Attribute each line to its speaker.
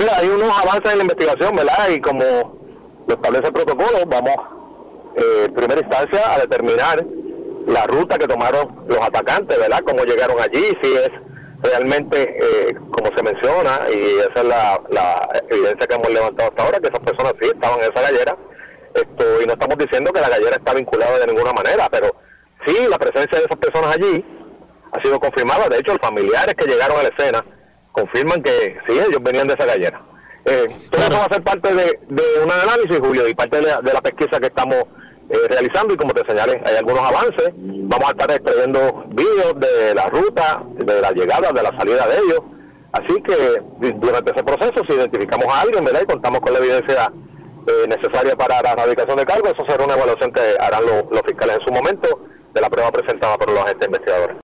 Speaker 1: Mira, hay unos avances en la investigación, ¿verdad? Y como lo establece el protocolo, vamos eh, en primera instancia a determinar la ruta que tomaron los atacantes, ¿verdad? Cómo llegaron allí, si es realmente eh, como se menciona, y esa es la, la evidencia que hemos levantado hasta ahora, que esas personas sí estaban en esa gallera, esto, y no estamos diciendo que la gallera está vinculada de ninguna manera, pero sí la presencia de esas personas allí ha sido confirmada. De hecho, los familiares que llegaron a la escena confirman que sí, ellos venían de esa gallera. Eh, todo eso va a ser parte de, un análisis, Julio, y parte de la, pesquisa que estamos eh, realizando. Y como te señalé, hay algunos avances. Vamos a estar extrayendo vídeos de la ruta, de la llegada, de la salida de ellos. Así que durante ese proceso, si identificamos a alguien, ¿verdad? Y contamos con la evidencia eh, necesaria para la erradicación de cargo, eso será una evaluación que harán los fiscales en su momento de la prueba presentada por los agentes investigadores.